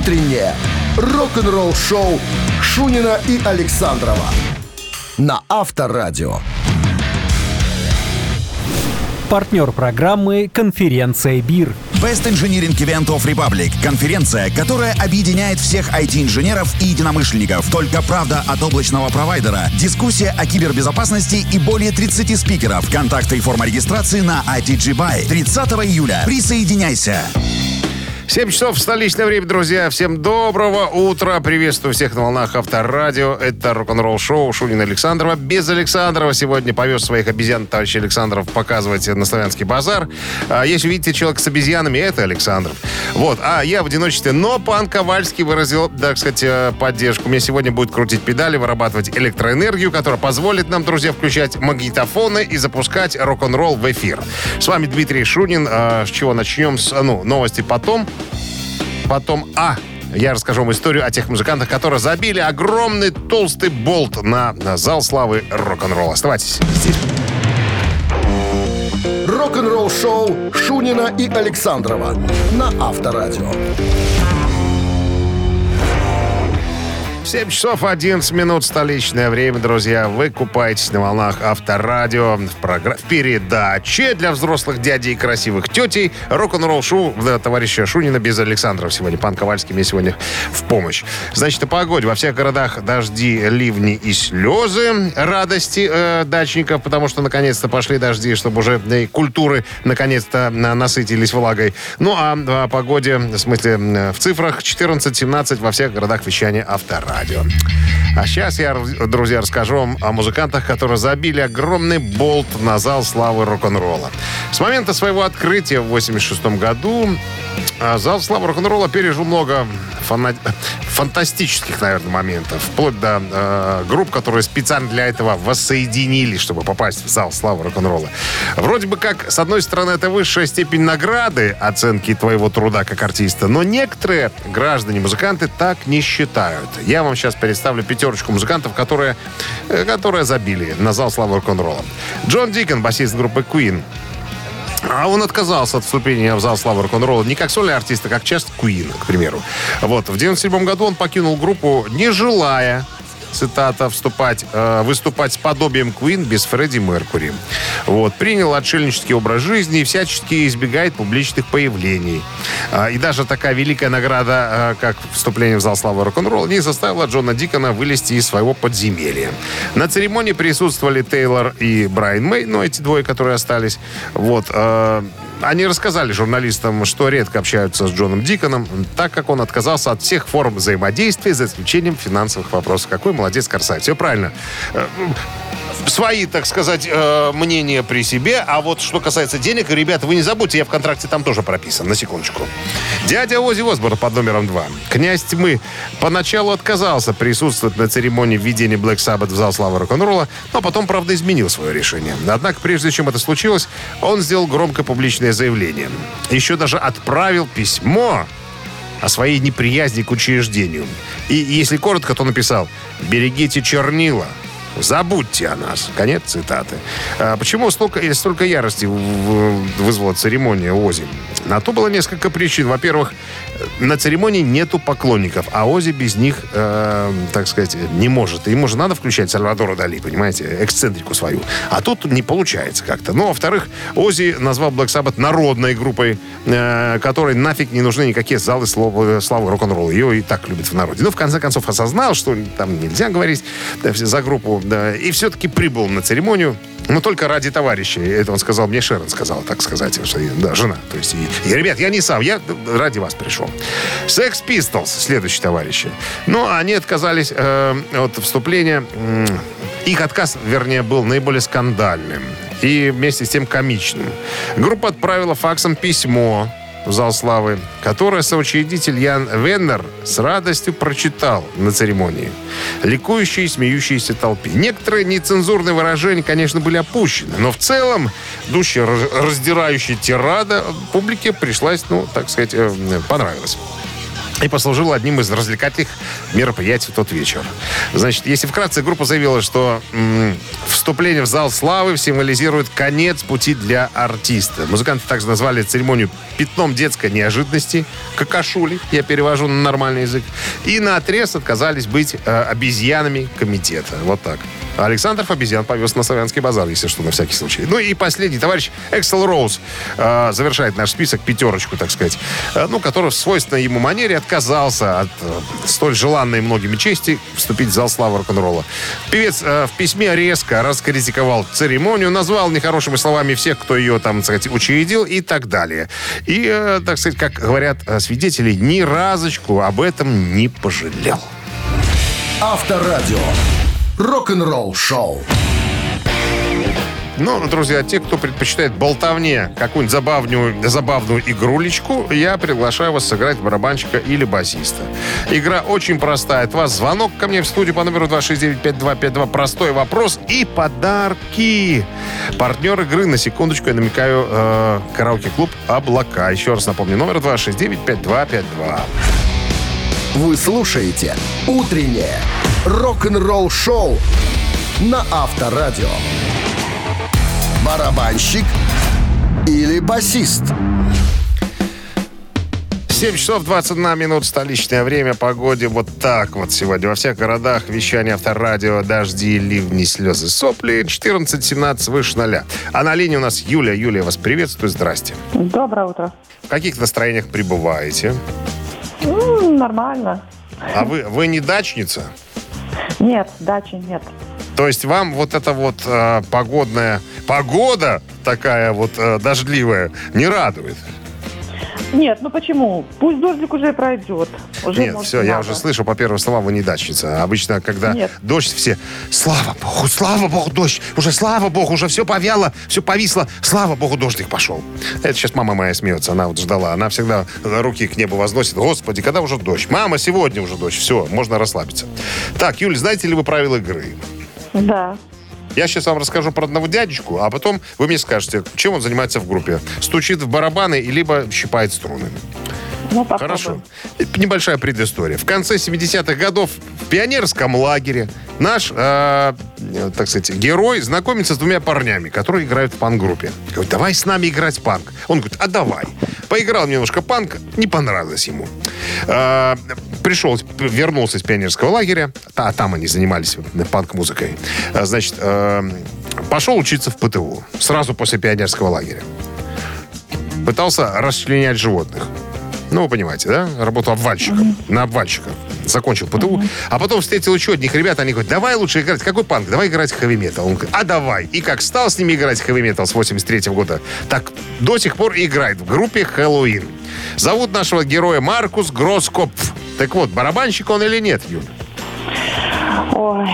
утреннее рок-н-ролл-шоу Шунина и Александрова на Авторадио. Партнер программы «Конференция БИР». Best Engineering Event of Republic – конференция, которая объединяет всех IT-инженеров и единомышленников. Только правда от облачного провайдера, дискуссия о кибербезопасности и более 30 спикеров. Контакты и форма регистрации на ITG Buy. 30 июля. Присоединяйся! 7 часов столичное время, друзья. Всем доброго утра. Приветствую всех на волнах Авторадио. Это рок-н-ролл шоу Шунина Александрова. Без Александрова сегодня повез своих обезьян товарищ Александров показывать на славянский базар. А если видите человека с обезьянами, это Александров. Вот. А я в одиночестве. Но пан Ковальский выразил, так сказать, э, поддержку. Мне сегодня будет крутить педали, вырабатывать электроэнергию, которая позволит нам, друзья, включать магнитофоны и запускать рок-н-ролл в эфир. С вами Дмитрий Шунин. А, с чего начнем? С, ну, новости потом. Потом А. Я расскажу вам историю о тех музыкантах, которые забили огромный толстый болт на, на зал славы рок-н-ролла. Оставайтесь здесь. Рок-н-ролл-шоу Шунина и Александрова на Авторадио. 7 часов 11 минут столичное время, друзья. Вы купаетесь на волнах Авторадио в, програ... передаче для взрослых дядей и красивых тетей. Рок-н-ролл шоу да, товарища Шунина без Александров сегодня. Пан Ковальский мне сегодня в помощь. Значит, о погоде. Во всех городах дожди, ливни и слезы радости э, дачников, потому что наконец-то пошли дожди, чтобы уже э, культуры наконец-то насытились влагой. Ну, а о погоде, в смысле, в цифрах 14-17 во всех городах вещания Авторадио радио. А сейчас я, друзья, расскажу вам о музыкантах, которые забили огромный болт на зал славы рок-н-ролла. С момента своего открытия в 86 году а, зал славы рок-н-ролла пережил много фана... фантастических, наверное, моментов. Вплоть до э, групп, которые специально для этого воссоединились, чтобы попасть в зал славы рок-н-ролла. Вроде бы как, с одной стороны, это высшая степень награды оценки твоего труда как артиста, но некоторые граждане-музыканты так не считают. Я вам сейчас представлю пятерочку музыкантов, которые, э, которые забили на зал славы рок-н-ролла. Джон Дикон, басист группы Queen. А он отказался от вступления в зал славы рок-н-ролла не как сольный артист, а как часть Куина, к примеру. Вот. В 97 году он покинул группу, не желая цитата, вступать, э, выступать с подобием Queen без Фредди Меркури. Вот. Принял отшельнический образ жизни и всячески избегает публичных появлений. Э, и даже такая великая награда, э, как вступление в зал славы рок-н-ролл, не заставила Джона Дикона вылезти из своего подземелья. На церемонии присутствовали Тейлор и Брайан Мэй, ну, эти двое, которые остались. Вот. Э, они рассказали журналистам, что редко общаются с Джоном Диконом, так как он отказался от всех форм взаимодействия, за исключением финансовых вопросов. Какой молодец Корсай. Все правильно э, свои, так сказать, э, мнения при себе. А вот что касается денег, ребята, вы не забудьте, я в контракте там тоже прописан, на секундочку. Дядя Ози Осборн под номером два. Князь Тьмы поначалу отказался присутствовать на церемонии введения Black Sabbath в зал славы рок-н-ролла, но потом, правда, изменил свое решение. Однако, прежде чем это случилось, он сделал громкое публичное заявление. Еще даже отправил письмо о своей неприязни к учреждению. И если коротко, то написал «Берегите чернила, Забудьте о нас. Конец цитаты. А почему столько, столько ярости вызвала церемония Ози? На то было несколько причин. Во-первых, на церемонии нету поклонников, а Ози без них, э, так сказать, не может. Ему же надо включать Сальвадора Дали, понимаете, эксцентрику свою. А тут не получается как-то. Ну, во-вторых, Ози назвал Black Sabbath народной группой, э, которой нафиг не нужны никакие залы славы, славы рок-н-ролла. Ее и так любят в народе. Ну, в конце концов, осознал, что там нельзя говорить за группу, да, и все-таки прибыл на церемонию. Но только ради товарищей. Это он сказал мне, Шерон сказал, так сказать, что да, жена. То есть, и, и, ребят, я не сам, я ради вас пришел. Sex Pistols, следующие товарищи. Но они отказались э, от вступления. Их отказ, вернее, был наиболее скандальным и вместе с тем комичным. Группа отправила факсом письмо в зал славы, которое соучредитель Ян Веннер с радостью прочитал на церемонии. Ликующие и смеющиеся толпе. Некоторые нецензурные выражения, конечно, были опущены, но в целом души раздирающая тирада публике пришлась, ну, так сказать, э, понравилась. И послужила одним из развлекательных мероприятий в тот вечер. Значит, если вкратце, группа заявила, что м, вступление в зал славы символизирует конец пути для артиста. Музыканты также назвали церемонию пятном детской неожиданности, какашули, я перевожу на нормальный язык, и на отрез отказались быть э, обезьянами комитета. Вот так. А Александров обезьян повез на Славянский базар, если что, на всякий случай. Ну и последний товарищ Эксел Роуз э, завершает наш список, пятерочку, так сказать, э, ну, который в свойственной ему манере отказался от э, столь желанной многими чести вступить в зал славы рок-н-ролла. Певец э, в письме резко раскритиковал церемонию, назвал нехорошими словами всех, кто ее там, так сказать, учредил и так далее. И, э, так сказать, как говорят э, свидетели, ни разочку об этом не пожалел. Авторадио. Рок-н-ролл шоу. Ну, друзья, те, кто предпочитает болтовне какую-нибудь забавную, забавную игрулечку, я приглашаю вас сыграть барабанщика или басиста. Игра очень простая. От вас звонок ко мне в студию по номеру 269-5252. Простой вопрос и подарки. Партнер игры, на секундочку, я намекаю, э, караоке-клуб «Облака». Еще раз напомню, номер 269-5252. Вы слушаете «Утреннее рок-н-ролл-шоу» на Авторадио. Барабанщик или басист? 7 часов 21 минут, столичное время, погоде вот так вот сегодня. Во всех городах вещание авторадио, дожди, ливни, слезы, сопли, 14-17 выше ноля. А на линии у нас Юля. Юлия, вас приветствую, здрасте. Доброе утро. В каких настроениях пребываете? М, нормально. А вы, вы не дачница? Нет, дачи нет. То есть вам вот эта вот э, погодная погода такая вот э, дождливая не радует? Нет, ну почему? Пусть дождик уже пройдет. Уже, Нет, может, все, я надо. уже слышу по первым словам, вы не дачница. Обычно, когда Нет. дождь, все, слава богу, слава богу, дождь, уже слава богу, уже все повяло, все повисло, слава богу, дождик пошел. Это сейчас мама моя смеется, она вот ждала, она всегда руки к небу возносит, господи, когда уже дождь? Мама, сегодня уже дождь, все, можно расслабиться. Так, Юль, знаете ли вы правила игры? Да. Я сейчас вам расскажу про одного дядечку, а потом вы мне скажете, чем он занимается в группе. Стучит в барабаны, либо щипает струны. Ну, попробуем. Хорошо. Небольшая предыстория. В конце 70-х годов в пионерском лагере наш, э, так сказать, герой знакомится с двумя парнями, которые играют в панк-группе. Говорит, давай с нами играть панк. Он говорит, а давай. Поиграл немножко панк, не понравилось ему. Э, пришел, вернулся из пионерского лагеря, а там они занимались панк-музыкой. Э, Значит, э, пошел учиться в ПТУ сразу после пионерского лагеря. Пытался расчленять животных. Ну, вы понимаете, да? Работал обвальщиком. На обвальщика. Закончил ПТУ. А потом встретил еще одних ребят. Они говорят, давай лучше играть. Какой панк? Давай играть в хэви-метал. Он говорит, а давай. И как стал с ними играть в хэви-метал с 83 года, так до сих пор играет в группе Хэллоуин. Зовут нашего героя Маркус Гроскопф. Так вот, барабанщик он или нет, Юля? Ой,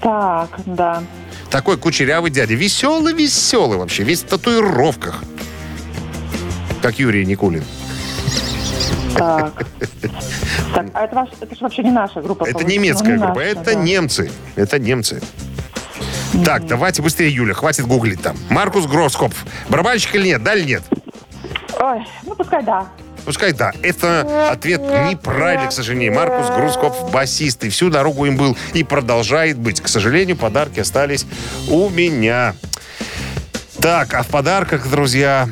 так, да. Такой кучерявый дядя. Веселый-веселый вообще. Весь в татуировках. Как Юрий Никулин. Так. Так, а это, ваш, это же вообще не наша группа. Это по-моему. немецкая Ну, не группа. наша, Это да. немцы. Это немцы. Так, давайте быстрее, Юля, хватит гуглить там. Маркус Гроскопф. Барабанщик или нет? Да или нет? Ой, ну пускай да. Пускай да. Это ответ неправильный, к сожалению. Маркус Грускопф басист. И всю дорогу им был. И продолжает быть. К сожалению, подарки остались у меня. Так, а в подарках, друзья,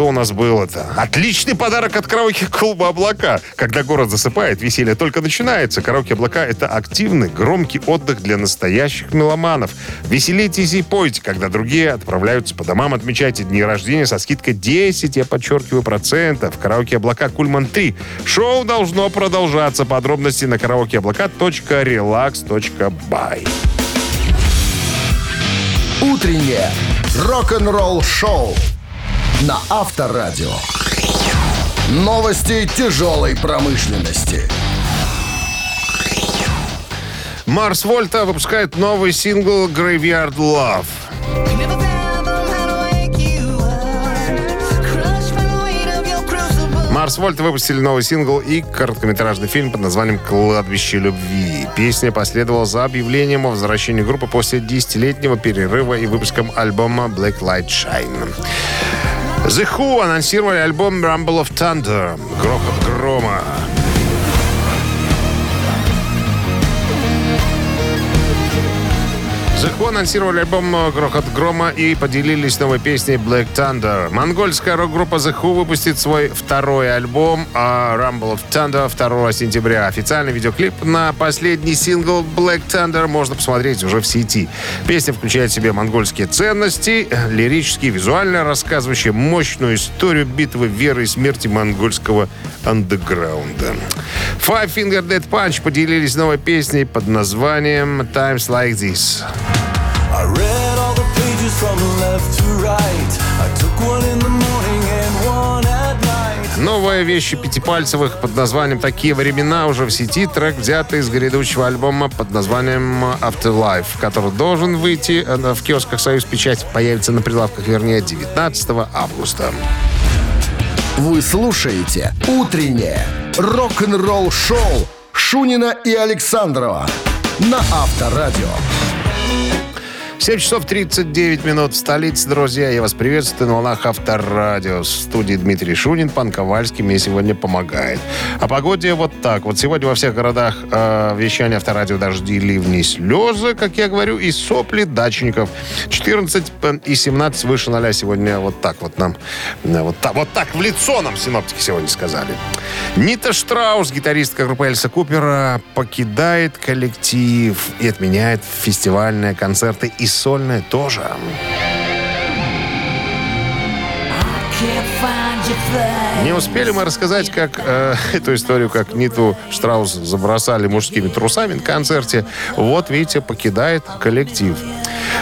что у нас было-то? Отличный подарок от караоке-клуба «Облака». Когда город засыпает, веселье только начинается. Караоке «Облака» — это активный, громкий отдых для настоящих меломанов. Веселитесь и пойте, когда другие отправляются по домам. Отмечайте дни рождения со скидкой 10, я подчеркиваю, процентов. Караоке «Облака» Кульман 3. Шоу должно продолжаться. Подробности на караокеоблака.relax.by. Утреннее рок-н-ролл-шоу на Авторадио. Новости тяжелой промышленности. Марс Вольта выпускает новый сингл «Graveyard Love». Марс Вольта выпустили новый сингл и короткометражный фильм под названием «Кладбище любви». Песня последовала за объявлением о возвращении группы после десятилетнего перерыва и выпуском альбома «Black Light Shine». The Who анонсировали альбом «Rumble of Thunder» — «Грохот грома». The анонсировали альбом «Грохот грома» и поделились новой песней «Black Thunder». Монгольская рок-группа The выпустит свой второй альбом а «Rumble of Thunder» 2 сентября. Официальный видеоклип на последний сингл «Black Thunder» можно посмотреть уже в сети. Песня включает в себя монгольские ценности, лирически визуально рассказывающие мощную историю битвы веры и смерти монгольского андеграунда. Five Finger Dead Punch поделились новой песней под названием «Times Like This». I read all the pages from left to right. I took one in the morning and one at night. Новая вещь Пятипальцевых под названием «Такие времена» уже в сети. Трек взятый из грядущего альбома под названием «Afterlife», который должен выйти э, в киосках «Союз Печать». Появится на прилавках, вернее, 19 августа. Вы слушаете «Утреннее рок-н-ролл-шоу» Шунина и Александрова на Авторадио. 7 часов 39 минут в столице, друзья. Я вас приветствую на волнах Авторадио. В студии Дмитрий Шунин, Пан Ковальский мне сегодня помогает. О погоде вот так. Вот сегодня во всех городах э, вещания Авторадио дожди, ливни, слезы, как я говорю, и сопли дачников. 14 и 17 выше 0 сегодня вот так вот нам, э, вот так, вот так в лицо нам синоптики сегодня сказали. Нита Штраус, гитаристка группы Эльса Купера, покидает коллектив и отменяет фестивальные концерты и сольное тоже. Не успели мы рассказать, как э, эту историю, как Ниту Штраус забросали мужскими трусами на концерте. Вот, видите, покидает коллектив.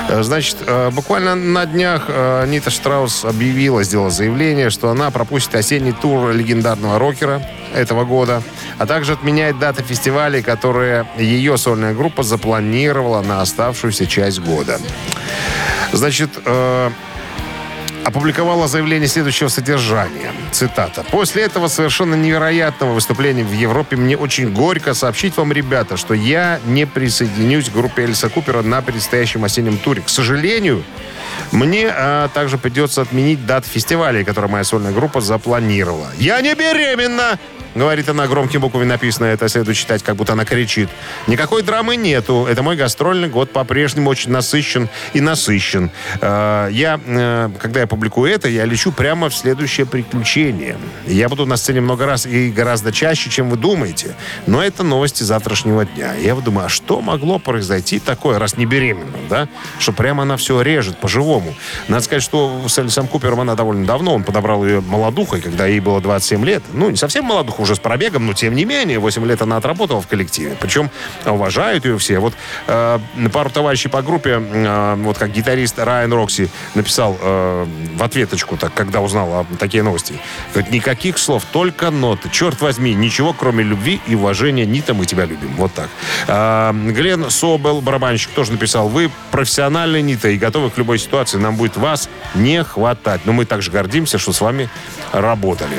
Э, значит, э, буквально на днях э, Нита Штраус объявила, сделала заявление, что она пропустит осенний тур легендарного рокера этого года, а также отменяет даты фестивалей, которые ее сольная группа запланировала на оставшуюся часть года. Значит, э, опубликовала заявление следующего содержания. Цитата. «После этого совершенно невероятного выступления в Европе мне очень горько сообщить вам, ребята, что я не присоединюсь к группе Эльса Купера на предстоящем осеннем туре. К сожалению, мне а, также придется отменить дат фестивалей, которые моя сольная группа запланировала. Я не беременна! Говорит она громкими буквами написано, это следует читать, как будто она кричит. Никакой драмы нету. Это мой гастрольный год по-прежнему очень насыщен и насыщен. Э, я, э, когда я публикую это, я лечу прямо в следующее приключение. Я буду на сцене много раз и гораздо чаще, чем вы думаете. Но это новости завтрашнего дня. Я вот думаю, а что могло произойти такое, раз не беременна, да? Что прямо она все режет по-живому. Надо сказать, что с Элисом Купером она довольно давно. Он подобрал ее молодухой, когда ей было 27 лет. Ну, не совсем молодуха, уже с пробегом, но тем не менее, 8 лет она отработала в коллективе. Причем уважают ее все. Вот э, пару товарищей по группе, э, вот как гитарист Райан Рокси написал э, в ответочку, так, когда узнал о такие новости. Говорит, никаких слов, только ноты. Черт возьми, ничего кроме любви и уважения. Нита, мы тебя любим. Вот так. Э, Глен Собел, барабанщик, тоже написал, вы профессиональный Нита и готовы к любой ситуации. Нам будет вас не хватать. Но мы также гордимся, что с вами работали.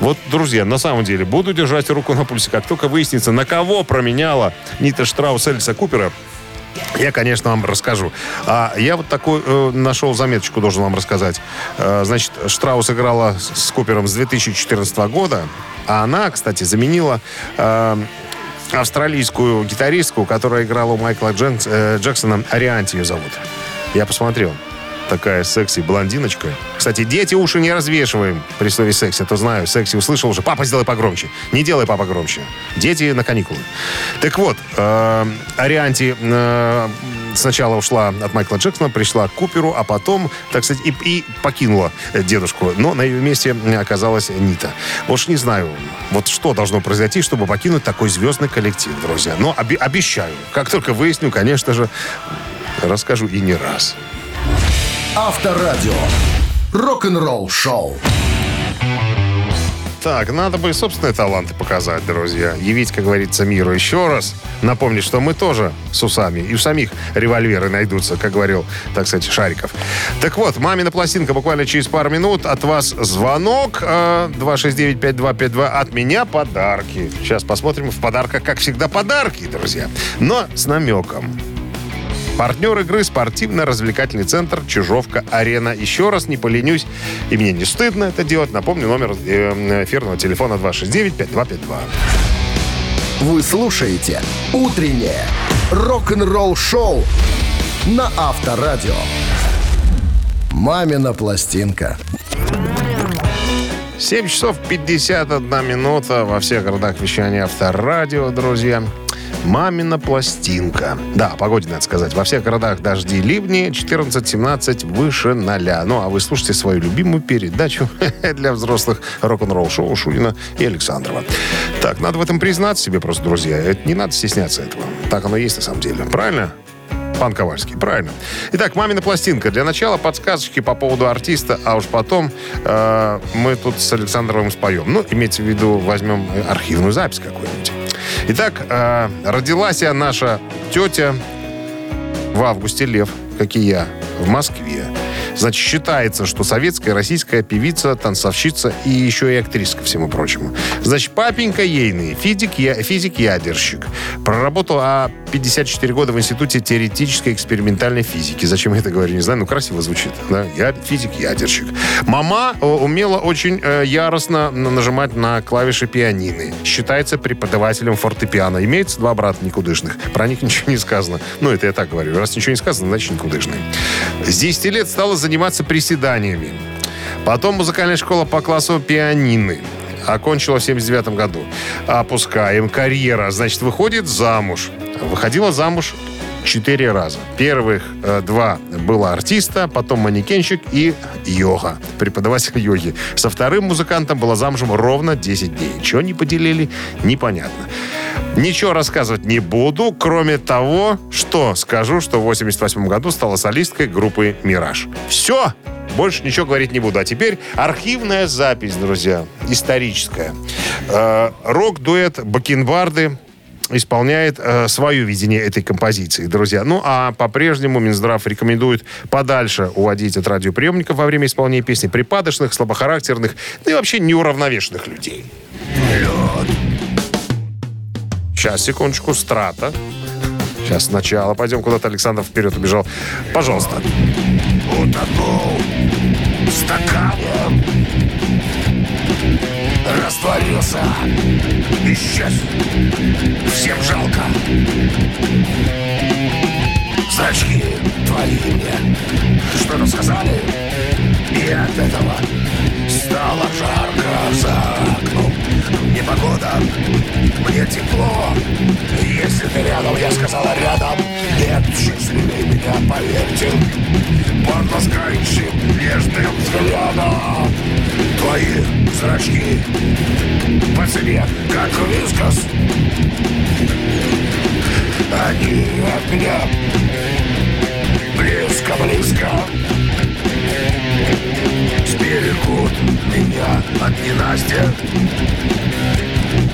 Вот, друзья, на самом деле, буду держать руку на пульсе. Как только выяснится, на кого променяла Нита Штраус Эльса Купера, я, конечно, вам расскажу. А я вот такой э, нашел заметочку, должен вам рассказать. Э, значит, Штраус играла с Купером с 2014 года, а она, кстати, заменила э, австралийскую гитаристку, которая играла у Майкла Дженс, э, Джексона. Арианти ее зовут. Я посмотрел такая секси-блондиночка. Кстати, дети уши не развешиваем при слове секси. А то знаю, секси услышал уже. Папа, сделай погромче. Не делай папа громче. Дети на каникулы. Так вот, э, Арианти э, сначала ушла от Майкла Джексона, пришла к Куперу, а потом, так сказать, и, и покинула дедушку. Но на ее месте оказалась Нита. Уж не знаю, вот что должно произойти, чтобы покинуть такой звездный коллектив, друзья. Но оби- обещаю, как только выясню, конечно же, расскажу и не раз. Авторадио. Рок-н-ролл шоу. Так, надо бы собственные таланты показать, друзья. Явить, как говорится, миру еще раз. Напомнить, что мы тоже с усами. И у самих револьверы найдутся, как говорил, так сказать, Шариков. Так вот, мамина пластинка буквально через пару минут. От вас звонок э, 269-5252. От меня подарки. Сейчас посмотрим. В подарках, как всегда, подарки, друзья. Но с намеком. Партнер игры спортивно-развлекательный центр «Чижовка-Арена». Еще раз не поленюсь, и мне не стыдно это делать. Напомню, номер э, эфирного телефона 269-5252. Вы слушаете «Утреннее рок-н-ролл-шоу» на Авторадио. «Мамина пластинка». 7 часов 51 минута во всех городах вещания Авторадио, друзья. Мамина пластинка. Да, погоде надо сказать. Во всех городах дожди, ливни, 14-17 выше 0. Ну, а вы слушаете свою любимую передачу для взрослых рок-н-ролл шоу Шунина и Александрова. Так, надо в этом признаться себе просто, друзья. Это, не надо стесняться этого. Так оно и есть на самом деле. Правильно? Пан Ковальский, правильно. Итак, «Мамина пластинка». Для начала подсказочки по поводу артиста, а уж потом э, мы тут с Александровым споем. Ну, имейте в виду, возьмем архивную запись какую-нибудь. Итак, э, родилась я наша тетя в августе, Лев, как и я, в Москве. Значит, считается, что советская, российская певица, танцовщица и еще и актриса, ко всему прочему. Значит, папенька ейный, физик, я, физик-ядерщик. Проработал а 54 года в Институте теоретической экспериментальной физики. Зачем я это говорю, не знаю, ну красиво звучит. Да? Я физик-ядерщик. Мама э, умела очень э, яростно нажимать на клавиши пианины. Считается преподавателем фортепиано. Имеется два брата никудышных. Про них ничего не сказано. Ну, это я так говорю. Раз ничего не сказано, значит никудышные. С 10 лет стала заниматься приседаниями. Потом музыкальная школа по классу пианины. Окончила в 79 году. Опускаем. Карьера. Значит, выходит замуж. Выходила замуж четыре раза. Первых э, два было артиста, потом манекенщик и йога, преподаватель йоги. Со вторым музыкантом была замужем ровно 10 дней. Чего не поделили, непонятно. Ничего рассказывать не буду, кроме того, что скажу, что в 88 году стала солисткой группы «Мираж». Все! Больше ничего говорить не буду. А теперь архивная запись, друзья, историческая. Э, рок-дуэт «Бакенбарды» исполняет э, свое видение этой композиции, друзья. Ну, а по-прежнему Минздрав рекомендует подальше уводить от радиоприемников во время исполнения песни припадочных, слабохарактерных, да и вообще неуравновешенных людей. Сейчас, секундочку, страта. Сейчас сначала пойдем куда-то. Александр вперед убежал. Пожалуйста. Утонул в стакане Растворился. Исчез. Всем жалко. Зрачки твои мне. Что-то сказали? И от этого Стало жарко за окном. Непогода Мне тепло. Если ты рядом, я сказала рядом. Нет, счастливее меня, поверьте. Под ласкающим нежным взглядом Твои зрачки. По цене, как вискос Они от меня Близко-близко. Сберегут меня от ненастья.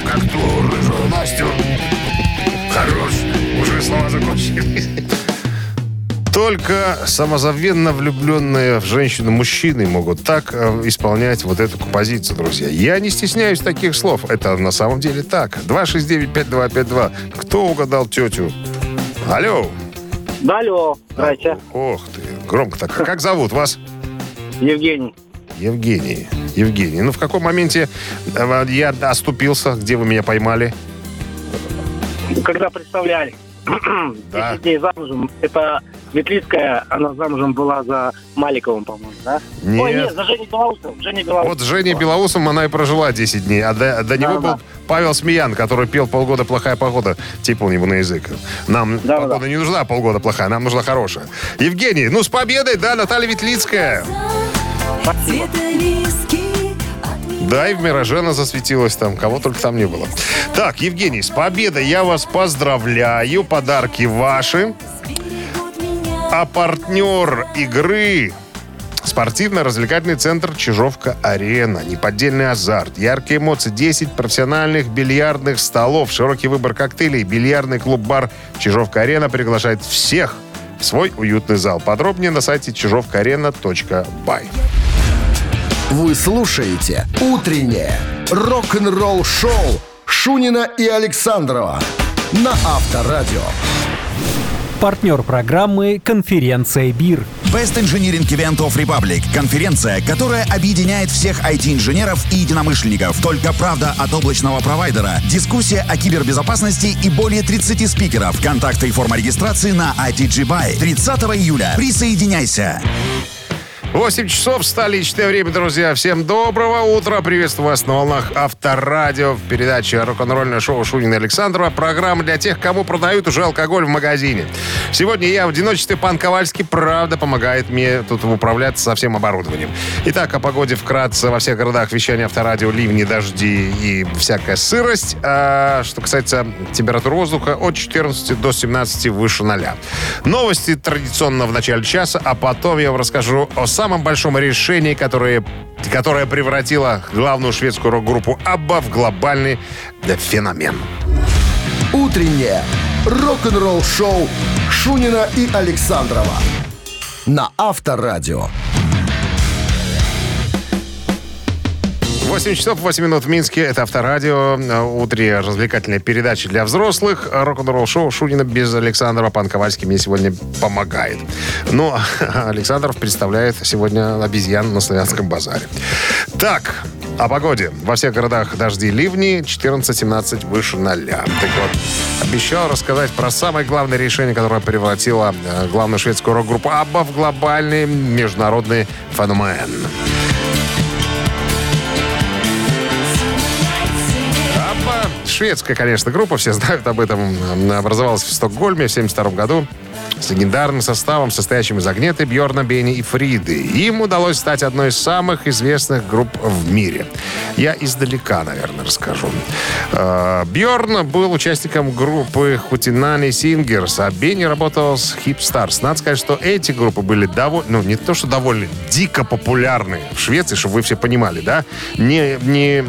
Как ту рыжую Настю Хорош, уже слова закончились Только самозабвенно влюбленные в женщину мужчины могут так э, исполнять вот эту композицию, друзья. Я не стесняюсь таких слов. Это на самом деле так. 269-5252. Кто угадал тетю? Алло. Да, алло, здрасте. Ох ты, громко так. Как зовут вас? Евгений. Евгений. Евгений. Ну, в каком моменте э, я оступился? Где вы меня поймали? Когда представляли, Да. 10 дней замужем, это Ветлицкая, она замужем была за Маликовым, по-моему, да? Нет. Ой, нет, за Женей Белоусовым. Женя Белоусов. Вот с Женей Белоусом она и прожила 10 дней, а до, до него Да, был Павел Смеян, который пел «Полгода плохая погода», типа у него на язык. Нам Да, погода да. не нужна, а полгода плохая, нам нужна хорошая. Евгений, ну с победой, да, Наталья Ветлицкая. Да, и в «Мираже» она засветилась там, кого только там не было. Так, Евгений, с победой я вас поздравляю, подарки ваши. А партнер игры Спортивно-развлекательный центр «Чижовка-Арена». Неподдельный азарт, яркие эмоции, 10 профессиональных бильярдных столов, широкий выбор коктейлей, бильярдный клуб-бар «Чижовка-Арена» приглашает всех в свой уютный зал. Подробнее на сайте чижовкаарена.бай. Вы слушаете «Утреннее рок-н-ролл-шоу» Шунина и Александрова на Авторадио. Партнер программы «Конференция БИР». Best Engineering Event of Republic – конференция, которая объединяет всех IT-инженеров и единомышленников. Только правда от облачного провайдера, дискуссия о кибербезопасности и более 30 спикеров. Контакты и форма регистрации на ITG Buy. 30 июля. Присоединяйся. 8 часов, столичное время, друзья. Всем доброго утра. Приветствую вас на волнах Авторадио в передаче рок-н-ролльное шоу Шунина Александрова. Программа для тех, кому продают уже алкоголь в магазине. Сегодня я в одиночестве. Пан Ковальский, правда, помогает мне тут управляться со всем оборудованием. Итак, о погоде вкратце во всех городах вещания Авторадио, ливни, дожди и всякая сырость. А, что касается температуры воздуха, от 14 до 17 выше 0. Новости традиционно в начале часа, а потом я вам расскажу о самом большом решении, которое, которое превратило главную шведскую рок-группу Абба в глобальный феномен. Утреннее рок-н-ролл-шоу Шунина и Александрова на Авторадио. 8 часов 8 минут в Минске. Это Авторадио. Утренняя развлекательная передача для взрослых. Рок-н-ролл шоу Шунина без Александрова. Пан Ковальский мне сегодня помогает. Но Александров представляет сегодня обезьян на Славянском базаре. Так, о погоде. Во всех городах дожди ливни 14-17 выше 0. Так вот, обещал рассказать про самое главное решение, которое превратило э, главную шведскую рок-группу Абба в глобальный международный феномен. Шведская, конечно, группа, все знают об этом, образовалась в Стокгольме в 1972 году с легендарным составом, состоящим из Агнеты, Бьорна, Бени и Фриды. Им удалось стать одной из самых известных групп в мире. Я издалека, наверное, расскажу. Бьорн был участником группы Хутинани Сингерс, а Бенни работал с Hip Stars. Надо сказать, что эти группы были довольно, ну, не то, что довольно, дико популярны в Швеции, чтобы вы все понимали, да? Не, не,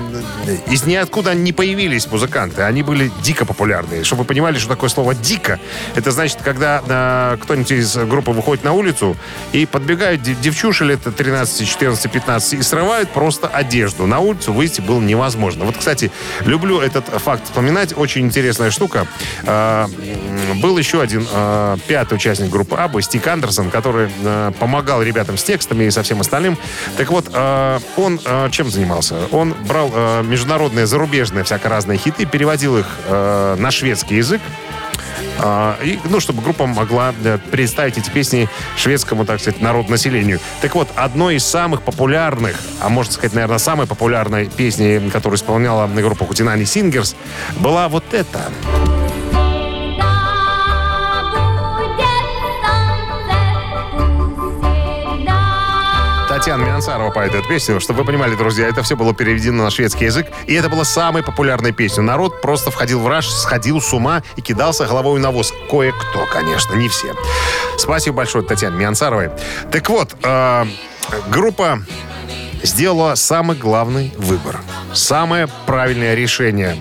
из ниоткуда не появились музыканты, они были дико популярны. Чтобы вы понимали, что такое слово «дико», это значит, когда э, кто-нибудь из группы выходит на улицу и подбегают дев- девчуши лет 13, 14, 15 и срывают просто одежду. На улицу выйти было невозможно. Вот, кстати, люблю этот факт вспоминать. Очень интересная штука. Э, был еще один э, пятый участник группы Абба, Стик Андерсон, который э, помогал ребятам с текстами и со всем остальным. Так вот, э, он э, чем занимался? Он брал э, международные, зарубежные всяко разные хиты, переводил их э, на шведский язык, и, ну, чтобы группа могла представить эти песни шведскому, так сказать, народу-населению. Так вот, одной из самых популярных, а можно сказать, наверное, самой популярной песни, которую исполняла группа Хутинани Сингерс, была вот эта. Татьяна Миансарова поет эту песню. Чтобы вы понимали, друзья, это все было переведено на шведский язык. И это была самой популярной песней. Народ просто входил в раж, сходил с ума и кидался головой на воз. Кое-кто, конечно, не все. Спасибо большое Татьяне Миансаровой. Так вот, э, группа сделала самый главный выбор. Самое правильное решение.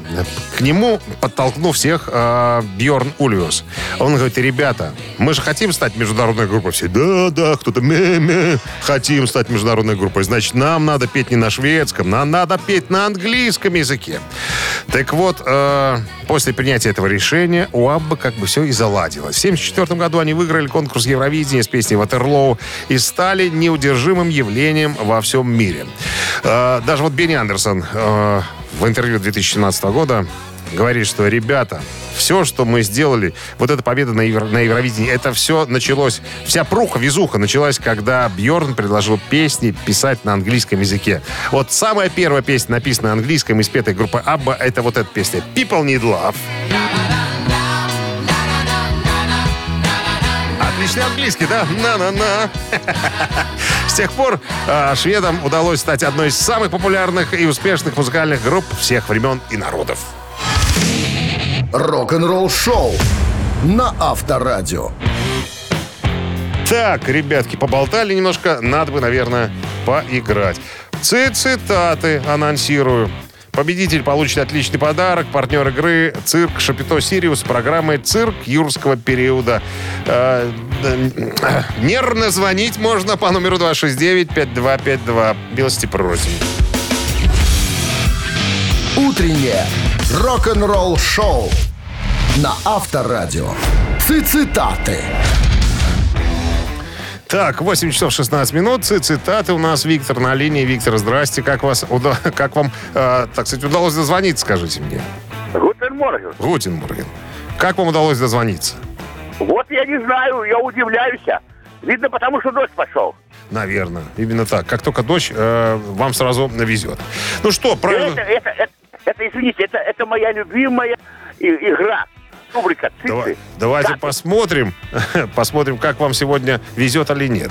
Нему подтолкнул всех э, Бьорн Ульвиус. Он говорит, ребята, мы же хотим стать международной группой. Все, да, да, кто-то ме-ме, хотим стать международной группой. Значит, нам надо петь не на шведском, нам надо петь на английском языке. Так вот, э, после принятия этого решения у Абба как бы все и заладилось. В 1974 году они выиграли конкурс Евровидения с песней «Ватерлоу» и стали неудержимым явлением во всем мире. Э, даже вот Бенни Андерсон э, в интервью 2017 года говорит, что ребята, все, что мы сделали, вот эта победа на, Евро- на Евровидении, это все началось, вся пруха, везуха началась, когда Бьорн предложил песни писать на английском языке. Вот самая первая песня, написанная на английском и спетая группой Абба, это вот эта песня «People Need Love». Отличный английский, да? На-на-на. С тех пор э, шведам удалось стать одной из самых популярных и успешных музыкальных групп всех времен и народов. Рок-н-ролл-шоу на Авторадио. Так, ребятки, поболтали немножко, надо бы, наверное, поиграть. Ци- Цитаты анонсирую. Победитель получит отличный подарок. Партнер игры «Цирк Шапито Сириус» с программой «Цирк юрского периода». Э, э, Нервно звонить можно по номеру 269-5252. Милости просим. Утреннее рок-н-ролл-шоу на Авторадио. Цитаты. Так, 8 часов 16 минут. Ци- Цитаты у нас. Виктор на линии. Виктор, здрасте. Как, вас, уда- как вам, э, так сказать, удалось дозвониться, скажите мне? Guten Morgen. Гутенбурген. Как вам удалось дозвониться? Вот я не знаю, я удивляюсь. Видно, потому что дождь пошел. Наверное, именно так. Как только дождь, э, вам сразу навезет. Ну что, правильно... Это, это, это, это, извините, это, это моя любимая игра. Рубрика «Цифры». Давай- давайте Как? посмотрим, посмотрим, как вам сегодня везет или нет.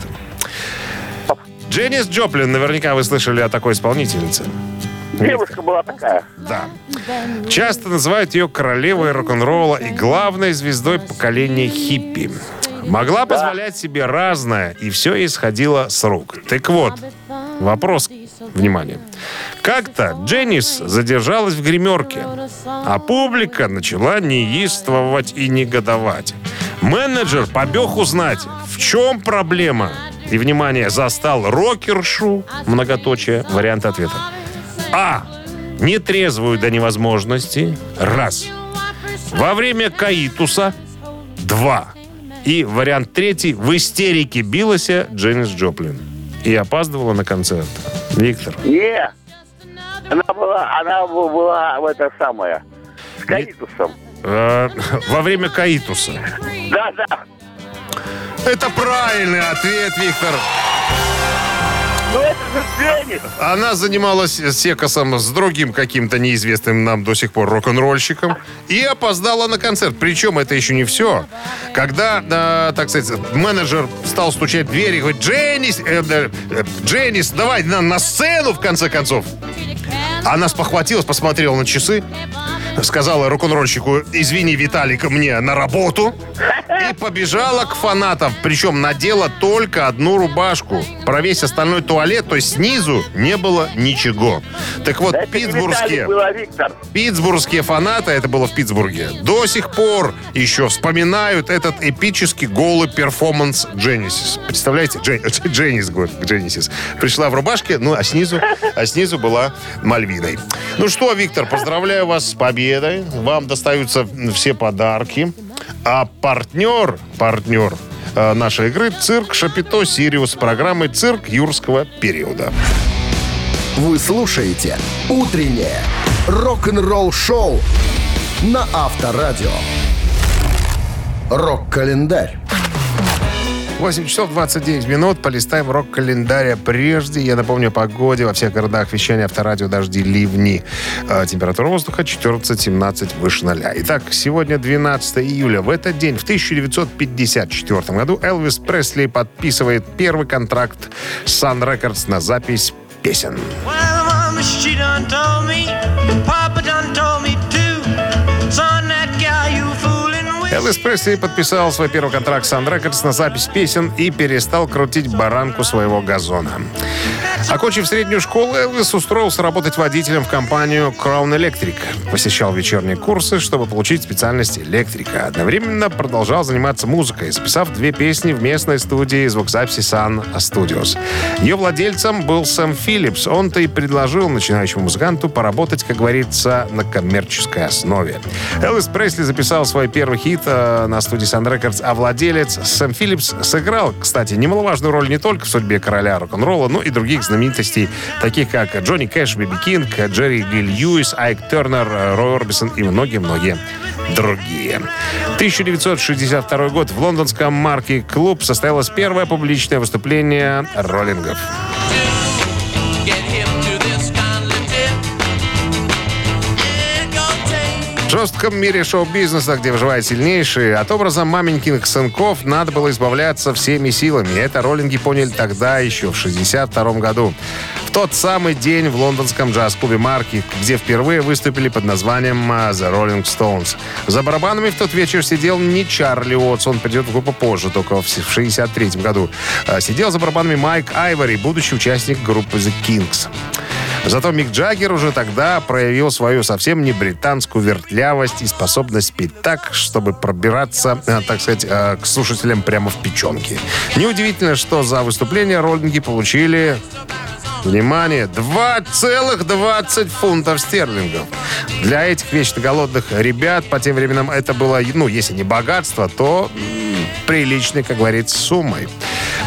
Дженнис Джоплин, наверняка вы слышали о такой исполнительнице. Девушка была такая. Да. Часто называют ее королевой рок-н-ролла и главной звездой поколения хиппи. Могла позволять себе разное, и все исходило с рук. Так вот, вопрос, внимание. Как-то Дженнис задержалась в гримерке, а публика начала неистовать и негодовать. Менеджер побег узнать, в чем проблема. И, внимание, застал рокершу, многоточие, вариант ответа. А. Нетрезвую до невозможности. Раз. Во время каитуса. Два. И вариант третий. В истерике билась Дженнис Джоплин. И опаздывала на концерт. Виктор. Не. Она была, она была в это самое. С каитусом. э, во время каитуса. Да, да. Это правильный ответ, Виктор. Ну. Она занималась секосом с другим каким-то неизвестным нам до сих пор рок-н-ролльщиком и опоздала на концерт. Причем это еще не все. Когда, э, так сказать, менеджер стал стучать в дверь и говорит, Дженнис, э, э, э, Дженнис, давай на, на сцену, в конце концов. Она спохватилась, посмотрела на часы, сказала рок-н-ролльщику, извини, Виталик, мне на работу. И побежала к фанатам. Причем надела только одну рубашку. Про весь остальной туалет, то есть снизу, не было ничего. Так вот, Это питтсбургские... Виктор. Питтсбургские фанаты, это было в Питтсбурге, до сих пор еще вспоминают этот эпический голый перформанс Genesis. Представляете? Джен- Дженнис, говорит, Genesis. Пришла в рубашке, ну, а снизу, а снизу была Мальвиной. Ну что, Виктор, поздравляю вас с победой. Вам достаются все подарки. А партнер, партнер э, нашей игры «Цирк Шапито Сириус» с программой «Цирк юрского периода». Вы слушаете «Утреннее рок-н-ролл-шоу» на Авторадио. Рок-календарь. 8 часов 29 минут. Полистаем рок-календаря прежде. Я напомню о погоде. Во всех городах вещания авторадио дожди, ливни. Э, Температура воздуха 14-17 выше ноля. Итак, сегодня 12 июля. В этот день, в 1954 году, Элвис Пресли подписывает первый контракт с Sun Records на запись песен. Well, Элвис Пресли подписал свой первый контракт с Sun на запись песен и перестал крутить баранку своего газона. Окончив среднюю школу, Элвис устроился работать водителем в компанию Crown Electric. Посещал вечерние курсы, чтобы получить специальность электрика. Одновременно продолжал заниматься музыкой, записав две песни в местной студии звукозаписи Sun Studios. Ее владельцем был Сэм Филлипс. Он-то и предложил начинающему музыканту поработать, как говорится, на коммерческой основе. Элвис Пресли записал свой первый хит э, на студии Sun Records, а владелец Сэм Филлипс сыграл, кстати, немаловажную роль не только в судьбе короля рок-н-ролла, но и других знаменитостей, таких как Джонни Кэш, Биби Кинг, Джерри Ли Льюис, Айк Тернер, Рой Орбисон и многие-многие другие. 1962 год в лондонском Marquee Club состоялось первое публичное выступление роллингов. Жестком мире шоу-бизнеса, где выживает сильнейший, от образа маменькиных сынков надо было избавляться всеми силами. Это роллинги поняли тогда, еще в 62 году. В тот самый день в лондонском джаз-клубе «Марки», где впервые выступили под названием а, «The Rolling Stones». За барабанами в тот вечер сидел не Чарли Уотс, он придет в группу позже, только в 63 году. А, Сидел за барабанами Майк Айвори, будущий участник группы «The Kings». Зато Мик Джаггер уже тогда проявил свою совсем не британскую вертлявость и способность петь так, чтобы пробираться, э, так сказать, э, к слушателям прямо в печенки. Неудивительно, что за выступление роллинги получили внимание, 2,20 фунтов стерлингов. Для этих вечно голодных ребят по тем временам это было, ну, если не богатство, то приличной, как говорится, суммой.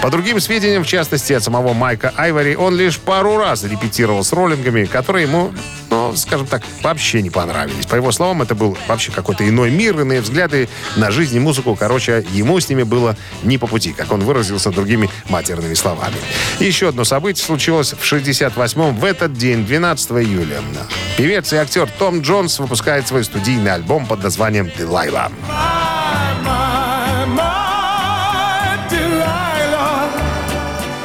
По другим сведениям, в частности, от самого Майка Айвори, он лишь пару раз репетировал с роллингами, которые ему, ну, скажем так, вообще не понравились. По его словам, это был вообще какой-то иной мир, иные взгляды на жизнь и музыку. Короче, ему с ними было не по пути, как он выразился другими матерными словами. Еще одно событие случилось в 68-м в этот день, 12 июля. Певец и актер Том Джонс выпускает свой студийный альбом под названием «Делайла».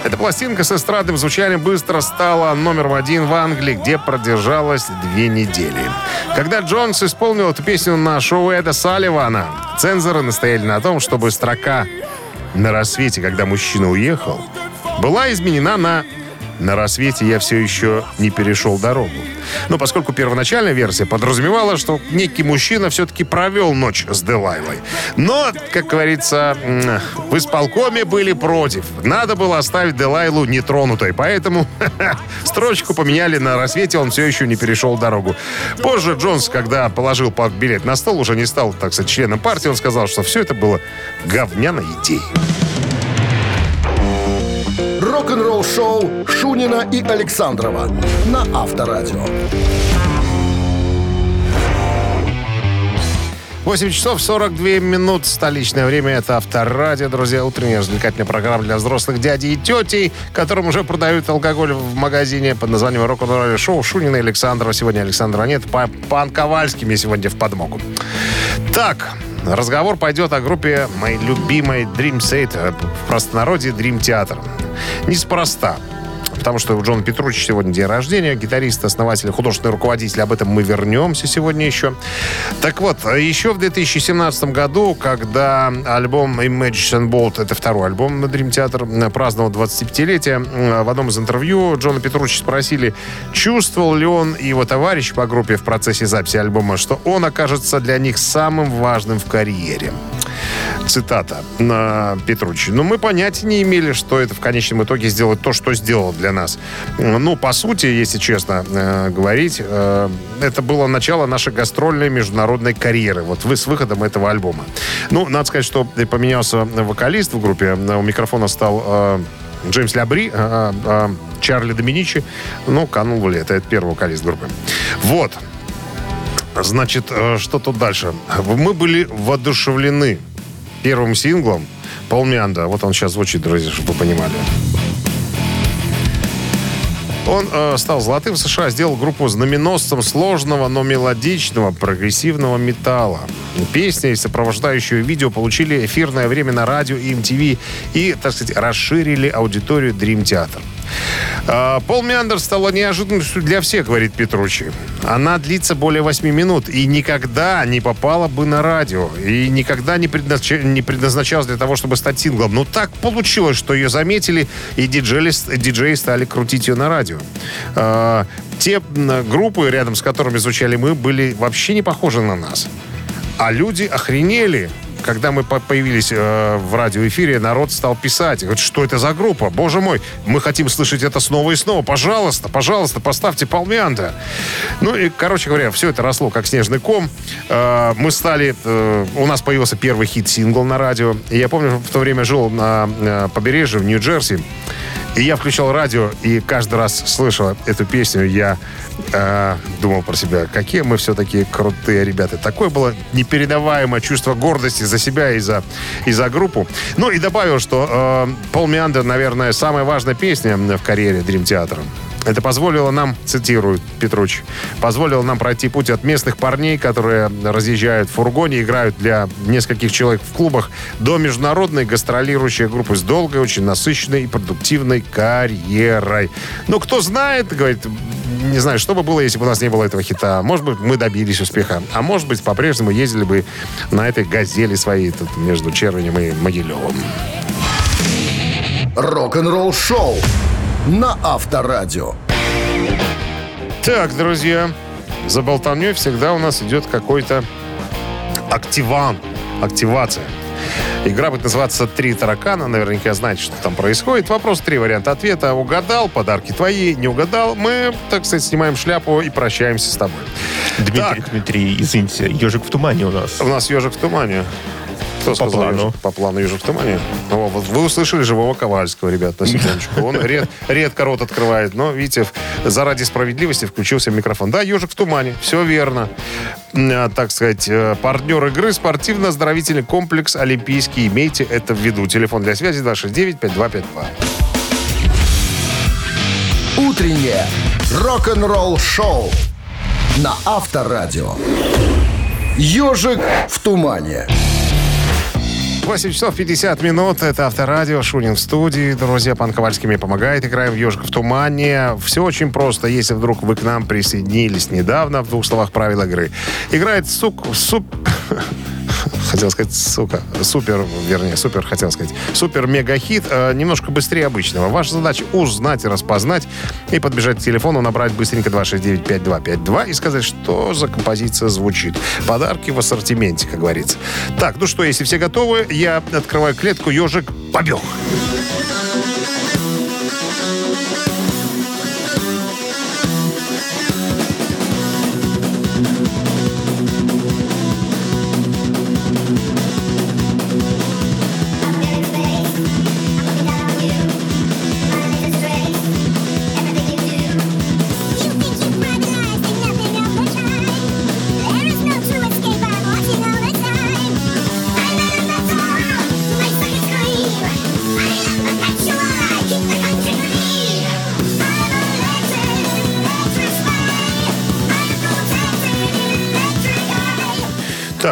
Эта пластинка с эстрадным звучанием быстро стала номером один в Англии, где продержалась две недели. Когда Джонс исполнил эту песню на шоу Эда Салливана, цензоры настояли на том, чтобы строка «На рассвете, когда мужчина уехал» была изменена на «На рассвете я все еще не перешел дорогу». Но поскольку первоначальная версия подразумевала, что некий мужчина все-таки провел ночь с Делайлой. Но, как говорится, в исполкоме были против. Надо было оставить Делайлу нетронутой. Поэтому строчку поменяли на рассвете, он все еще не перешел дорогу. Позже Джонс, когда положил билет на стол, уже не стал, так сказать, членом партии, он сказал, что все это было говняной идеей. Рок-н-ролл шоу Шунина и Александрова на Авторадио. 8 часов 42 минут. Столичное время. Это Авторадио, друзья. Утренняя развлекательная программа для взрослых дядей и тетей, которым уже продают алкоголь в магазине под названием рок-н-ролл шоу Шунина и Александрова. Сегодня Александра нет. Пан Ковальский мне сегодня в подмогу. Так, разговор пойдет о группе моей любимой Dream Theater, в простонародье Dream Theater. Неспроста. Потому что у Джона Петручи сегодня день рождения, гитарист, основатель, художественный руководитель. Об этом мы вернемся сегодня еще. Так вот, еще в 2017 году, когда альбом Image and Bolt, это второй альбом на Dream Theater, праздновал 25-летие, в одном из интервью Джона Петручи спросили, чувствовал ли он и его товарищ по группе в процессе записи альбома, что он окажется для них самым важным в карьере. Цитата на Петручи. Но мы понятия не имели, что это в конечном итоге сделает то, что сделал для нас. Ну, по сути, если честно э, говорить, э, это было начало нашей гастрольной международной карьеры. Вот вы с выходом этого альбома. Ну, надо сказать, что поменялся вокалист в группе. У микрофона стал э, Джеймс Лябри, э, э, Чарли Доминичи. Ну, канул в лето. Это первый вокалист группы. Вот. Значит, э, что тут дальше? Мы были воодушевлены первым синглом Пол Мианда. Вот он сейчас звучит, друзья, чтобы вы понимали. Он э, стал золотым в США, сделал группу знаменосцем сложного, но мелодичного, прогрессивного металла. Песни и сопровождающее видео получили эфирное время на радио и MTV и, так сказать, расширили аудиторию Dream Theater. А, Пол Миандер стала неожиданностью для всех, говорит Петручи. Она длится более 8 минут и никогда не попала бы на радио. И никогда не, предназнач... не предназначалась для того, чтобы стать синглом. Но так получилось, что ее заметили, и диджеи, диджеи стали крутить ее на радио. А, те группы, рядом с которыми звучали мы, были вообще не похожи на нас. А люди охренели. Когда мы по- появились э, в радиоэфире, народ стал писать. Говорит, что это за группа? Боже мой, мы хотим слышать это снова и снова. Пожалуйста, пожалуйста, поставьте Палмианта. Ну и, короче говоря, все это росло как снежный ком. Э, мы стали... э, у нас появился первый хит-сингл на радио. Я помню, в то время жил на э, побережье в Нью-Джерси. И я включал радио, и каждый раз слышал эту песню, я э, думал про себя, какие мы все-таки крутые ребята. Такое было непередаваемое чувство гордости за себя и за, и за группу. Ну и добавил, что э, Пол Миандер, наверное, самая важная песня в карьере Dream Theater. Это позволило нам, цитирую Петруч, позволило нам пройти путь от местных парней, которые разъезжают в фургоне, играют для нескольких человек в клубах, до международной гастролирующей группы с долгой, очень насыщенной и продуктивной карьерой. Ну, кто знает, говорит, не знаю, что бы было, если бы у нас не было этого хита. Может быть, мы добились успеха. А может быть, по-прежнему ездили бы на этой газели своей тут между Червенем и Могилевым. Рок-н-ролл шоу на Авторадио. Так, друзья, за болтовней всегда у нас идет какой-то активан, активация. Игра будет называться «Три таракана». Наверняка знаете, что там происходит. Вопрос, три варианта ответа. Угадал, подарки твои. Не угадал, мы, так сказать, снимаем шляпу и прощаемся с тобой. Дмитрий, Так. Дмитрий, извините, ежик в тумане у нас. У нас ежик в тумане. Кто По сказал плану. ежик? По плану ежик в тумане. О, вот вы услышали живого Ковальского, ребят, на секундочку. Он ред- редко рот открывает, но, видите, заради справедливости включился микрофон. Да, ежик в тумане, все верно. А, Так сказать, э, партнер игры спортивно-оздоровительный комплекс «Олимпийский». Имейте это в виду. Телефон для связи 269-5252. Утреннее рок-н-ролл-шоу на Авторадио. «Ежик в тумане». 8 часов 50 минут. Это Авторадио. Шунин в студии. Друзья, пан Ковальский мне помогает. Играем в «Ежик в тумане». Все очень просто. Если вдруг вы к нам присоединились недавно, в двух словах правил игры. Играет сук... Суп... Хотел сказать, сука, супер, вернее, супер, хотел сказать, супер-мега-хит, э, немножко быстрее обычного. Ваша задача узнать и распознать, и подбежать к телефону, набрать быстренько 269-5252 и сказать, что за композиция звучит. Подарки в ассортименте, как говорится. Так, ну что, если все готовы, я открываю клетку, ежик побег.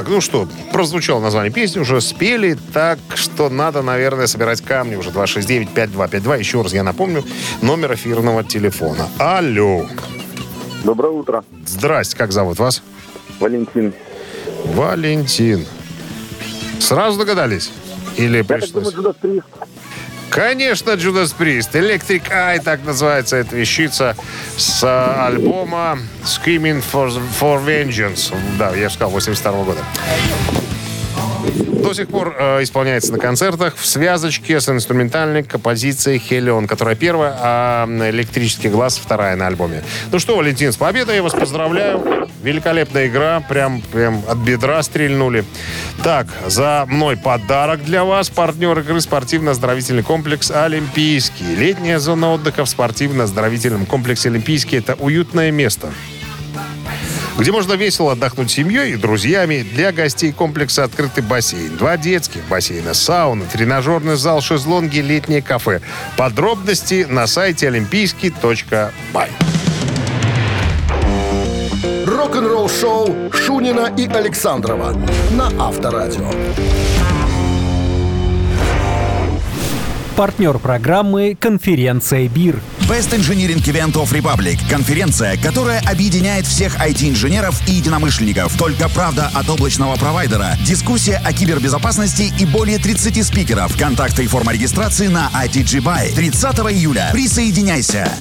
Ну что, прозвучало название песни, уже спели, так что надо, наверное, собирать камни уже 269-5252. Еще раз я напомню, номер эфирного телефона. Алло. Доброе утро. Здрасте, как зовут вас? Валентин. Валентин. Сразу догадались? Или Я так пришлось? думаю, Джудас Прист. Конечно, Judas Priest. Electric Eye, так называется эта вещица с а, альбома Screaming for, for Vengeance. Да, я же сказал, 82 года. До сих пор э, исполняется на концертах в связочке с инструментальной композицией «Хелион», которая первая, а «Электрический глаз» вторая на альбоме. Ну что, Валентин, с победой я вас поздравляю. Великолепная игра, прям, прям от бедра стрельнули. Так, за мной подарок для вас. Партнер игры спортивно-оздоровительный комплекс «Олимпийский». Летняя зона отдыха в спортивно-оздоровительном комплексе «Олимпийский» — это уютное место где можно весело отдохнуть семьей и друзьями. Для гостей комплекса открытый бассейн. Два детских бассейна, сауна, тренажерный зал, шезлонги, летнее кафе. Подробности на сайте олимпийский.бай. Рок-н-ролл-шоу Шунина и Александрова на Авторадио. Партнер программы «Конференция БИР». Best Engineering Event of Republic. Конференция, которая объединяет всех IT-инженеров и единомышленников. Только правда от облачного провайдера. Дискуссия о кибербезопасности и более 30 спикеров. Контакты и форма регистрации на ITG Buy. 30 июля. Присоединяйся.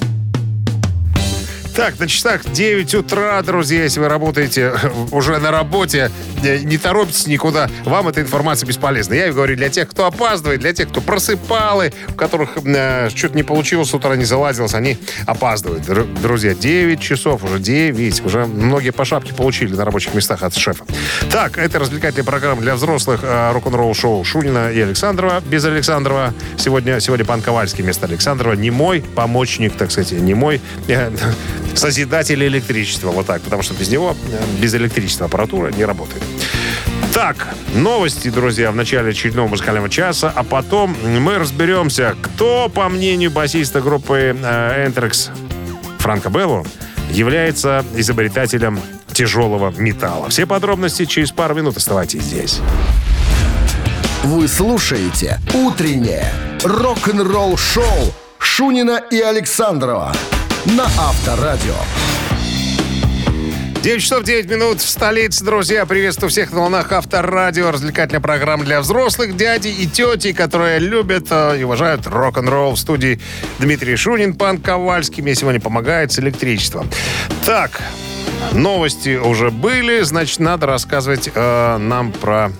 Так, на часах 9 утра, друзья, если вы работаете уже на работе, э, не торопитесь никуда, вам эта информация бесполезна. Я говорю для тех, кто опаздывает, для тех, кто просыпал, у которых э, что-то не получилось, с утра не заладилось, они опаздывают. Др- Друзья, 9 часов, уже 9, уже многие по шапке получили на рабочих местах от шефа. Так, это развлекательная программа для взрослых э, рок-н-ролл шоу Шунина и Александрова. Без Александрова сегодня, сегодня пан Ковальский вместо Александрова. Не мой помощник, так сказать, не мой э, созидатель электричества. Вот так, потому что без него, э, без электричества аппаратура не работает. Так, новости, друзья, в начале очередного музыкального часа, а потом мы разберемся, кто, по мнению басиста группы э, Anthrax Франко Белло, является изобретателем тяжелого металла. Все подробности через пару минут. Оставайтесь здесь. Вы слушаете «Утреннее рок-н-ролл-шоу» Шунина и Александрова на Авторадио. 9 часов 9 минут в столице, друзья. Приветствую всех на волнах Авторадио. Развлекательная программа для взрослых, дядей и тети, которые любят э, и уважают рок-н-ролл. В студии Дмитрий Шунин, пан Ковальский. Мне сегодня помогает с электричеством. Так, новости уже были, значит, надо рассказывать э, нам про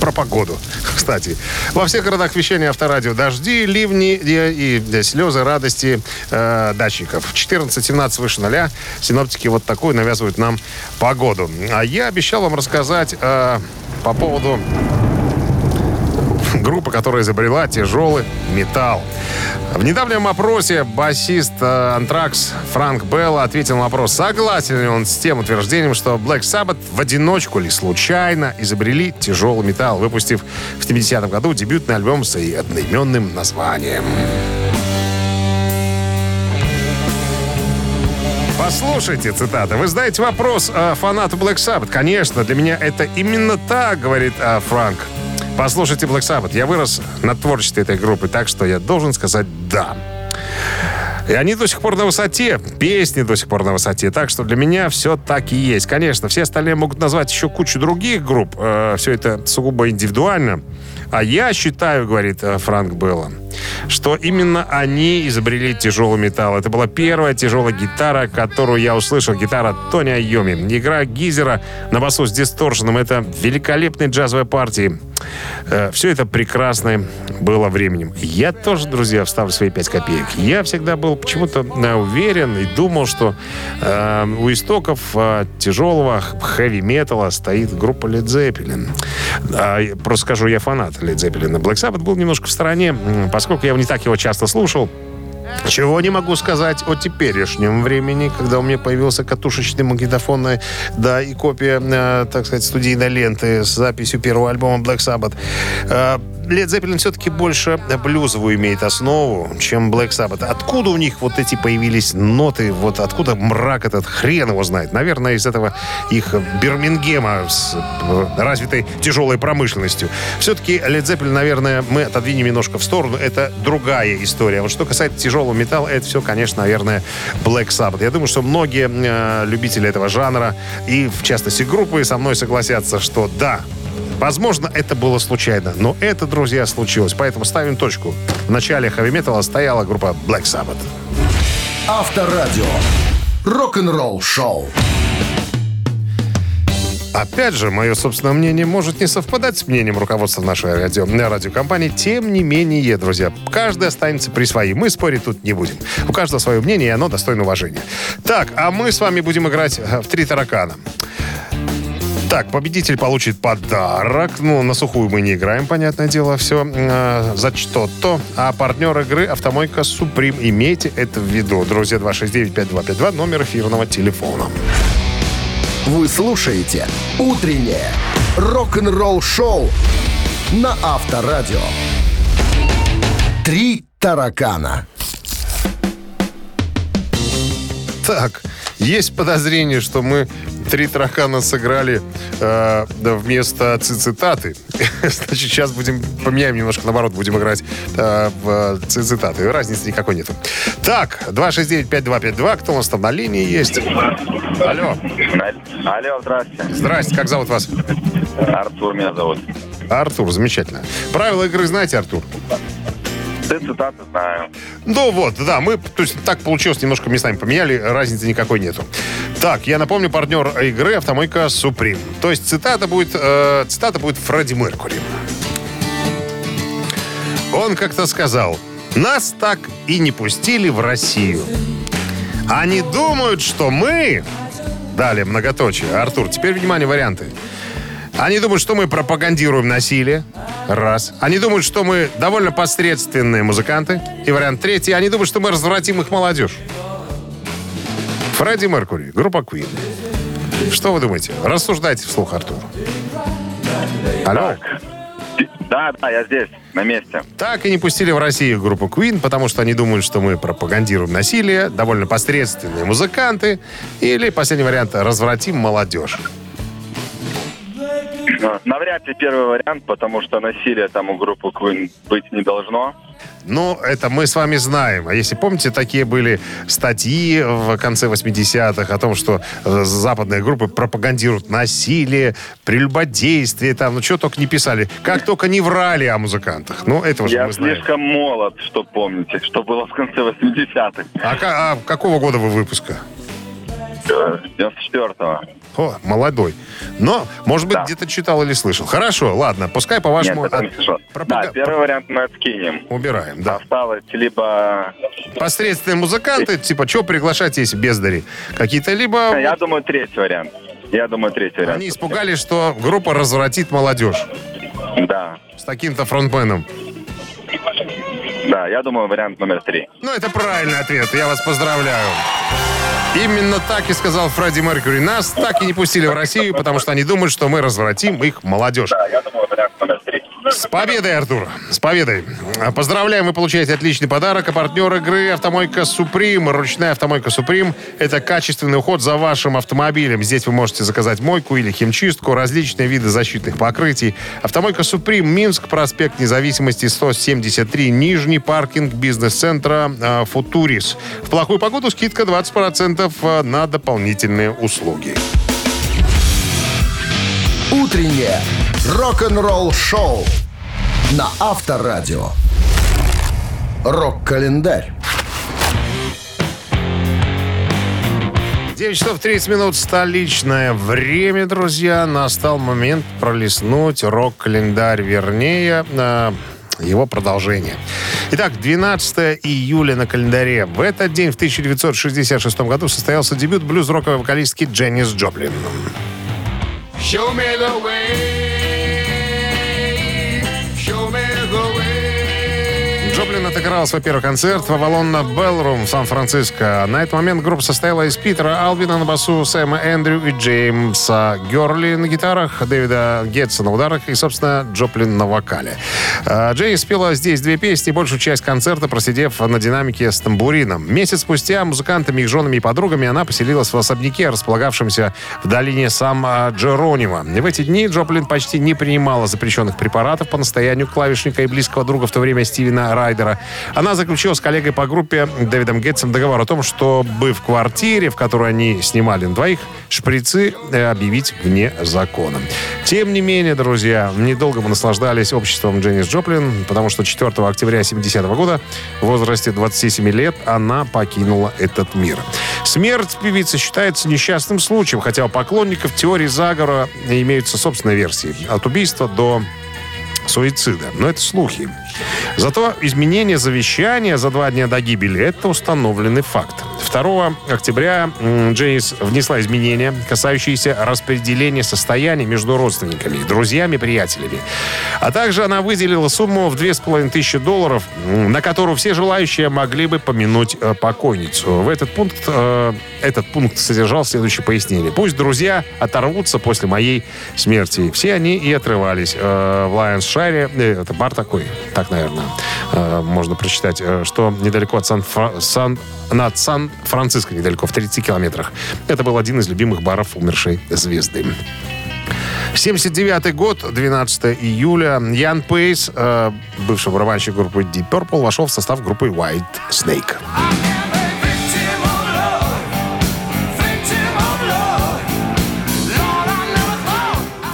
Про погоду, кстати. Во всех городах вещания авторадио дожди, ливни и, и слезы радости э, дачников. 14-17 выше ноля. Синоптики вот такую навязывают нам погоду. А я обещал вам рассказать э, по поводу группы, которая изобрела тяжелый металл. В недавнем опросе басист э, Антракс Франк Белла ответил на вопрос, согласен ли он с тем утверждением, что Black Sabbath в одиночку или случайно изобрели тяжелый металл, выпустив в 70-м году дебютный альбом с одноименным названием. Послушайте, цитата. Вы знаете вопрос э, фанату Black Sabbath? Конечно, для меня это именно так, говорит э, Франк. Послушайте Black Sabbath. Я вырос на творчестве этой группы, так что я должен сказать «да». И они до сих пор на высоте, песни до сих пор на высоте. Так что для меня все так и есть. Конечно, все остальные могут назвать еще кучу других групп. Э, все это сугубо индивидуально. А я считаю, говорит э, Франк Белла, что именно они изобрели тяжелый металл. Это была первая тяжелая гитара, которую я услышал. Гитара Тони Айоми. Игра Гизера на басу с дисторшеном. Это великолепные джазовые партии. Э, Все это прекрасное было временем. Я тоже, друзья, вставлю свои пять копеек. Я всегда был почему-то э, уверен и думал, что э, у истоков э, тяжелого хэви-металла стоит группа Led Zeppelin. А, просто скажу, я фанат Led Zeppelin. Black Sabbath был немножко в стороне, поскольку я не так его часто слушал. Чего не могу сказать о теперешнем времени, когда у меня появился катушечный магнитофон, э, да, и копия, э, так сказать, студийной ленты с записью первого альбома Black Sabbath. Э, Led Zeppelin все-таки больше блюзовую имеет основу, чем Black Sabbath. Откуда у них вот эти появились ноты, вот откуда мрак этот, хрен его знает. Наверное, из этого их Бирмингема с э, развитой тяжелой промышленностью. Все-таки Led Zeppelin, наверное, мы отодвинем немножко в сторону. Это другая история. Вот что касается тяжелого металла, это все, конечно, наверное, Black Sabbath. Я думаю, что многие э, любители этого жанра и, в частности, группы со мной согласятся, что да, Возможно, это было случайно, но это, друзья, случилось. Поэтому ставим точку. В начале хэви-металла стояла группа Black Sabbath. Авторадио. Рок-н-ролл шоу. Опять же, мое собственное мнение может не совпадать с мнением руководства нашей радио, радиокомпании. Тем не менее, друзья, каждый останется при своей. Мы спорить тут не будем. У каждого свое мнение, и оно достойно уважения. Так, а мы с вами будем играть в три таракана. Так, победитель получит подарок. Ну, на сухую мы не играем, понятное дело, все э, за что-то. А партнер игры «Автомойка Суприм». Имейте это в виду. Друзья, 269-5252, номер эфирного телефона. Вы слушаете «Утреннее рок-н-ролл-шоу» на Авторадио. «Три таракана». Так, есть подозрение, что мы три таракана сыграли э, вместо цитаты. Значит, сейчас будем поменяем немножко, наоборот, будем играть э, в цитаты. Разницы никакой нету. Так, 269-5252. Кто у нас там на линии есть? Алло. Алло, здрасте. Здрасте, как зовут вас? Артур меня зовут. Артур, замечательно. Правила игры знаете, Артур? Ты цитаты знаю. Ну вот, да, мы, то есть так получилось, немножко местами поменяли, разницы никакой нету. Так, я напомню, партнер игры «Автомойка Суприм». То есть цитата будет, э, цитата будет Фредди Меркури. Он как-то сказал, нас так и не пустили в Россию. Они думают, что мы... Далее многоточие. Артур, теперь внимание, варианты. Они думают, что мы пропагандируем насилие. Раз. Они думают, что мы довольно посредственные музыканты. И вариант третий. Они думают, что мы развратим их молодежь. Фредди Меркури, группа Queen. Что вы думаете? Рассуждайте вслух, Артур. Алло. Да, да, я здесь, на месте. Так и не пустили в Россию группу Queen, потому что они думают, что мы пропагандируем насилие, довольно посредственные музыканты, или, последний вариант, развратим молодежь. Но Навряд ли первый вариант, потому что насилия там у группы Queen быть не должно. Ну, это мы с вами знаем. А если помните, такие были статьи в конце 80-х о том, что э, западные группы пропагандируют насилие, прелюбодействие, там, ну, что только не писали. Как только не врали о музыкантах. Ну, этого же Я мы знаем. слишком молод, что помните, что было в конце 80-х. А, а какого года вы выпуска? 94-го. О, молодой. Но, может быть, где-то читал или слышал. Хорошо, ладно, пускай по вашему... Нет, не слышал. Да, первый вариант мы откинем. Убираем, да. Осталось либо... Посредственные музыканты, типа, что приглашать, если бездари? Какие-то либо... Я думаю, третий вариант. Я думаю, третий вариант. Они испугались, что группа развратит молодежь. Да. С таким-то фронтменом. Да, я думаю, вариант номер три. Ну, это правильный ответ. Я вас поздравляю. Именно так и сказал Фредди Меркьюри. Нас так и не пустили в Россию, потому что они думают, что мы развратим их молодежь. Да, я думаю, вариант номер три. С победой, Артур! С победой! Поздравляем, вы получаете отличный подарок. А партнер игры «Автомойка Суприм». Ручная «Автомойка Суприм» — это качественный уход за вашим автомобилем. Здесь вы можете заказать мойку или химчистку, различные виды защитных покрытий. «Автомойка Суприм», Минск, проспект Независимости, 173, Нижний паркинг бизнес-центра э, «Футурис». В плохую погоду скидка 20% на дополнительные услуги. Утреннее рок-н-ролл-шоу на Авторадио. Рок-календарь. 9 часов 30 минут столичное время, друзья. Настал момент пролистнуть рок-календарь, вернее, э, его продолжение. Итак, 12 июля на календаре. В этот день, в 1966 году, состоялся дебют блюз-роковой вокалистки Дженнис Джоплин. Show me the way. Джоплин отыграл свой первый концерт в Авалонна Беллрум в Сан-Франциско. На этот момент группа состояла из Питера Албина на басу, Сэма Эндрю и Джеймса Герли на гитарах, Дэвида Гетса на ударах и, собственно, Джоплин на вокале. А, Джей спела здесь две песни, большую часть концерта просидев на динамике с тамбурином. Месяц спустя музыкантами, их женами и подругами она поселилась в особняке, располагавшемся в долине Сам-Джеронима. В эти дни Джоплин почти не принимала запрещенных препаратов по настоянию клавишника и близкого друга в то время Стивена Райдера. Она заключила с коллегой по группе Дэвидом Гетсом договор о том, чтобы в квартире, в которой они снимали на двоих, шприцы э, объявить вне закона. Тем не менее, друзья, недолго мы наслаждались обществом Дженнис Джоплин, потому что 4 октября 70 года в возрасте 27 лет она покинула этот мир. Смерть певицы считается несчастным случаем, хотя у поклонников теории заговора имеются собственные версии. От убийства до суицида. Но это слухи. Зато изменение завещания за два дня до гибели – это установленный факт. 2 октября Джейнис внесла изменения, касающиеся распределения состояния между родственниками, друзьями, приятелями. А также она выделила сумму в 2500 долларов, на которую все желающие могли бы помянуть э, покойницу. В этот пункт, э, этот пункт содержал следующее пояснение. Пусть друзья оторвутся после моей смерти. Все они и отрывались. Э, в Лайонс-Шайре, э, это бар такой, так, наверное, можно прочитать, что недалеко от Сан, Сан над Сан-Франциско, недалеко, в 30 километрах. Это был один из любимых баров умершей звезды. 79 год, 12 июля. Ян Пейс, э, бывший барабанщик группы Deep Purple, вошел в состав группы White Snake.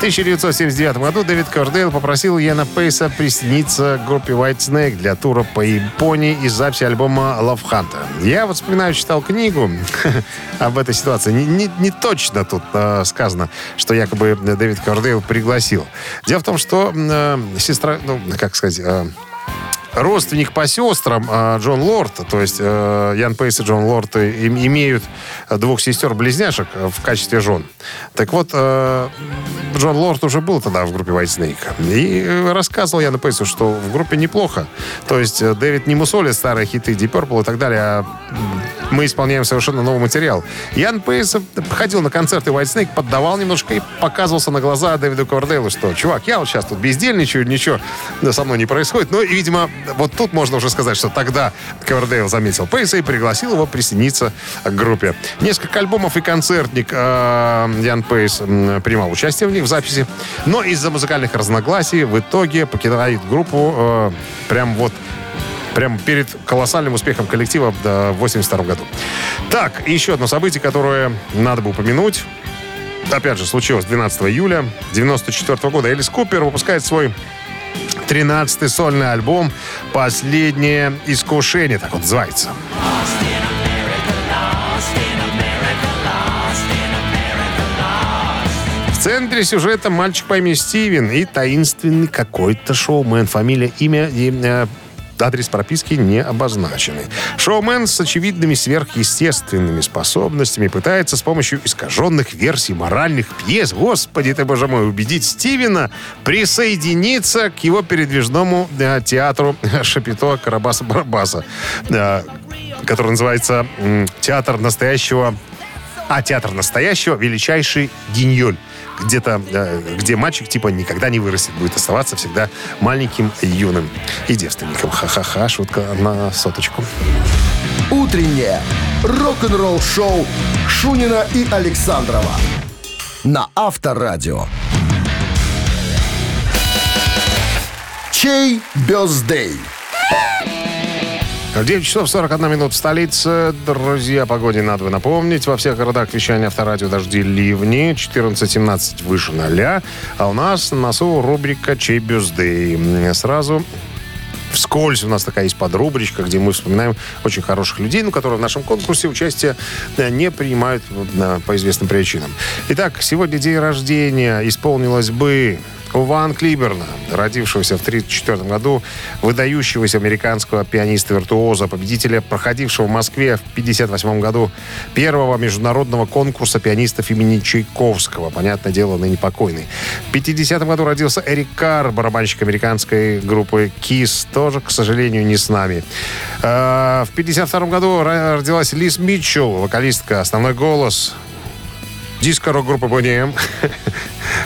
1979 году Дэвид Кордейл попросил Яна Пейса присоединиться к группе White Snake для тура по Японии и записи альбома Love Hunter. Я вот вспоминаю, читал книгу об этой ситуации. Не, не- не точно тут э, сказано, что якобы Дэвид Кордейл пригласил. Дело в том, что э, сестра, ну, как сказать... э, родственник по сестрам э, Джон Лорд, то есть э, Ян Пейс и Джон Лорд им- имеют двух сестер-близняшек э, в качестве жен. Так вот, э, Джон Лорд уже был тогда в группе White Snake. И рассказывал Яну Пейсу, что в группе неплохо. То есть Дэвид не мусолит старые хиты Deep Purple и так далее, а мы исполняем совершенно новый материал. Ян Пейс ходил на концерты White Snake, поддавал немножко и показывался на глаза Дэвиду Кордейлу, что, чувак, я вот сейчас тут бездельничаю, ничего со мной не происходит. И, видимо, вот тут можно уже сказать, что тогда Кордейл заметил Пейса и пригласил его присоединиться к группе. Несколько альбомов и концертник э, Ян Пейс принимал участие в них в записи. Но из-за музыкальных разногласий в итоге покидает группу э, прям вот Прям перед колоссальным успехом коллектива в 82 году. Так, еще одно событие, которое надо бы упомянуть. Опять же, случилось 12 июля 94 года. Элис Купер выпускает свой 13-й сольный альбом «Последнее искушение», так он называется. центре сюжета мальчик по имени Стивен и таинственный какой-то шоумен. Фамилия, имя и э, адрес прописки не обозначены. Шоумен с очевидными сверхъестественными способностями пытается с помощью искаженных версий моральных пьес, господи ты, боже мой, убедить Стивена присоединиться к его передвижному э, театру Шапито Карабаса-Барабаса, э, который называется м, «Театр настоящего...» А театр настоящего величайший гиньоль. Где-то, э, где мальчик типа никогда не вырастет, будет оставаться всегда маленьким, юным и девственником. Ха-ха-ха, шутка на соточку. Утреннее рок-н-ролл-шоу Шунина и Александрова на Авторадио. Чей бездей? 9 часов 41 минут в столице. Друзья, погоде надо напомнить. Во всех городах вещания авторадио дожди ливни. 14-17 выше ноля. А у нас на носу рубрика «Чей бюздей». Сразу Вскользь у нас такая есть подрубричка, где мы вспоминаем очень хороших людей, ну, которые в нашем конкурсе участие э, не принимают э, по известным причинам. Итак, сегодня день рождения. Исполнилось бы Ван Клиберна, родившегося в 1934 году, выдающегося американского пианиста-виртуоза, победителя, проходившего в Москве в 1958 году первого международного конкурса пианистов имени Чайковского. Понятное дело, ныне покойный. В 50 году родился Эрик Карр, барабанщик американской группы Kiss, тоже, к сожалению, не с нами. Э, В 52 году ро- родилась Лиз Митчелл, вокалистка, основной голос диско-рок группы Boney M.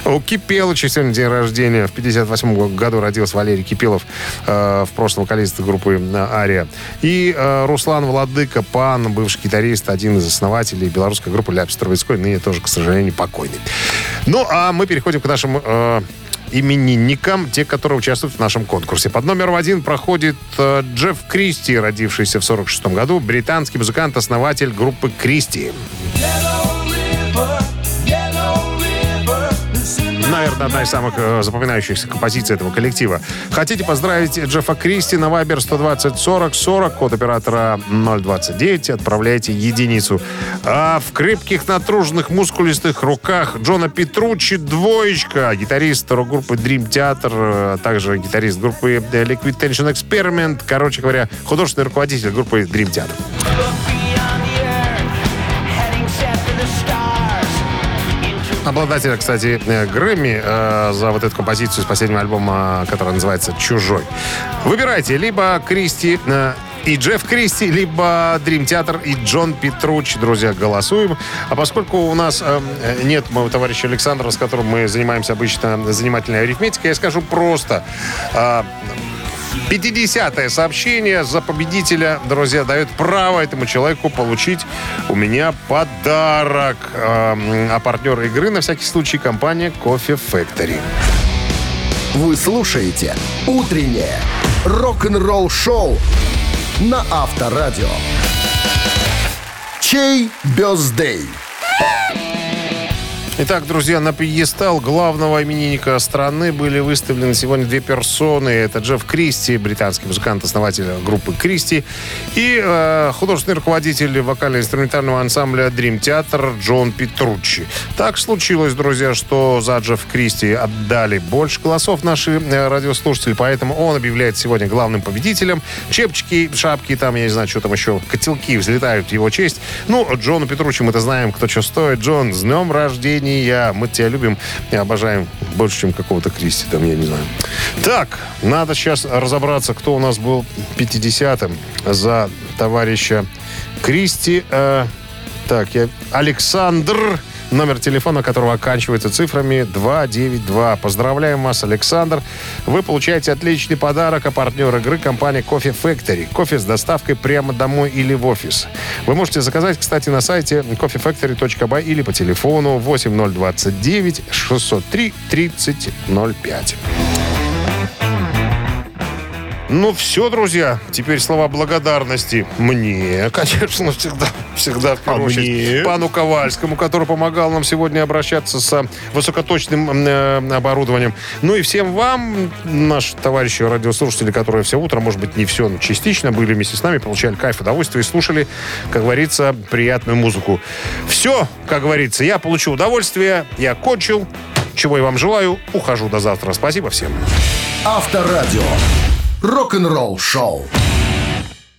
У Кипелыча сегодня день рождения. В 58 году родился Валерий Кипелов, э, в прошлом вокалист группы э, Ария. И э, Руслан Владыка, пан, бывший гитарист, один из основателей белорусской группы Ляпис Трубецкой, ныне тоже, к сожалению, покойный. Ну, а мы переходим к нашим э, именинникам, те, которые участвуют в нашем конкурсе. Под номером один проходит э, Джефф Кристи, родившийся в 46 году, британский музыкант, основатель группы Кристи. Наверное, одна из самых э, запоминающихся композиций этого коллектива. Хотите поздравить Джеффа Кристи на Вайбер 120 40 40, код оператора 029, отправляйте единицу. А в крепких, натруженных, мускулистых руках Джона Петруччи двоечка, гитарист рок-группы Dream Theater, а также гитарист группы Liquid Tension Experiment, короче говоря, художественный руководитель группы Dream Theater. Обладателя, кстати, э, Грэмми э, за вот эту композицию из последнего альбома, который называется «Чужой». Выбирайте либо Кристи э, и Джефф Кристи, либо Dream Theater и Джон Петруч. Друзья, голосуем. А поскольку у нас э, нет моего товарища Александра, с которым мы занимаемся обычно занимательной арифметикой, я скажу просто. Э, 50-е сообщение за победителя, друзья, дает право этому человеку получить у меня подарок. Эм, А партнер игры, на всякий случай, компания Coffee Factory. Вы слушаете «Утреннее рок-н-ролл-шоу» на Авторадио. Чей бездей? Итак, друзья, на пьедестал главного именинника страны были выставлены сегодня две персоны. Это Джефф Кристи, британский музыкант, основатель группы Кристи, и э, художественный руководитель вокально-инструментального ансамбля Dream Theater Джон Петруччи. Так случилось, друзья, что за Джефф Кристи отдали больше голосов наши э, радиослушатели, поэтому он объявляет сегодня главным победителем. Чепчики, шапки, там, я не знаю, что там еще, котелки взлетают в его честь. Ну, Джону Петруччи мы-то знаем, кто что стоит. Джон, с днем рождения! Мы тебя любим и обожаем больше, чем какого-то Кристи, там, я не знаю. Так, надо сейчас разобраться, кто у нас был 50-м за товарища Кристи. Э, так, я... Александр, номер телефона которого оканчивается цифрами 292. Поздравляем вас, Александр. Вы получаете отличный подарок, а партнер игры компания Coffee Factory. Кофе с доставкой прямо домой или в офис. Вы можете заказать, кстати, на сайте coffeefactory.by или по телефону 8029 603 3005. Ну все, друзья, теперь слова благодарности мне, конечно, всегда, всегда в первую А очередь, мне? пану Ковальскому, который помогал нам сегодня обращаться с высокоточным э, оборудованием. Ну и всем вам, наши товарищи радиослушатели, которые все утро, может быть, не все, но частично были вместе с нами, получали кайф, удовольствие и слушали, как говорится, приятную музыку. Все, как говорится, я получил удовольствие, я кончил. чего и вам желаю. Ухожу до завтра. Спасибо всем. Авторадио. Рок-н-ролл шоу.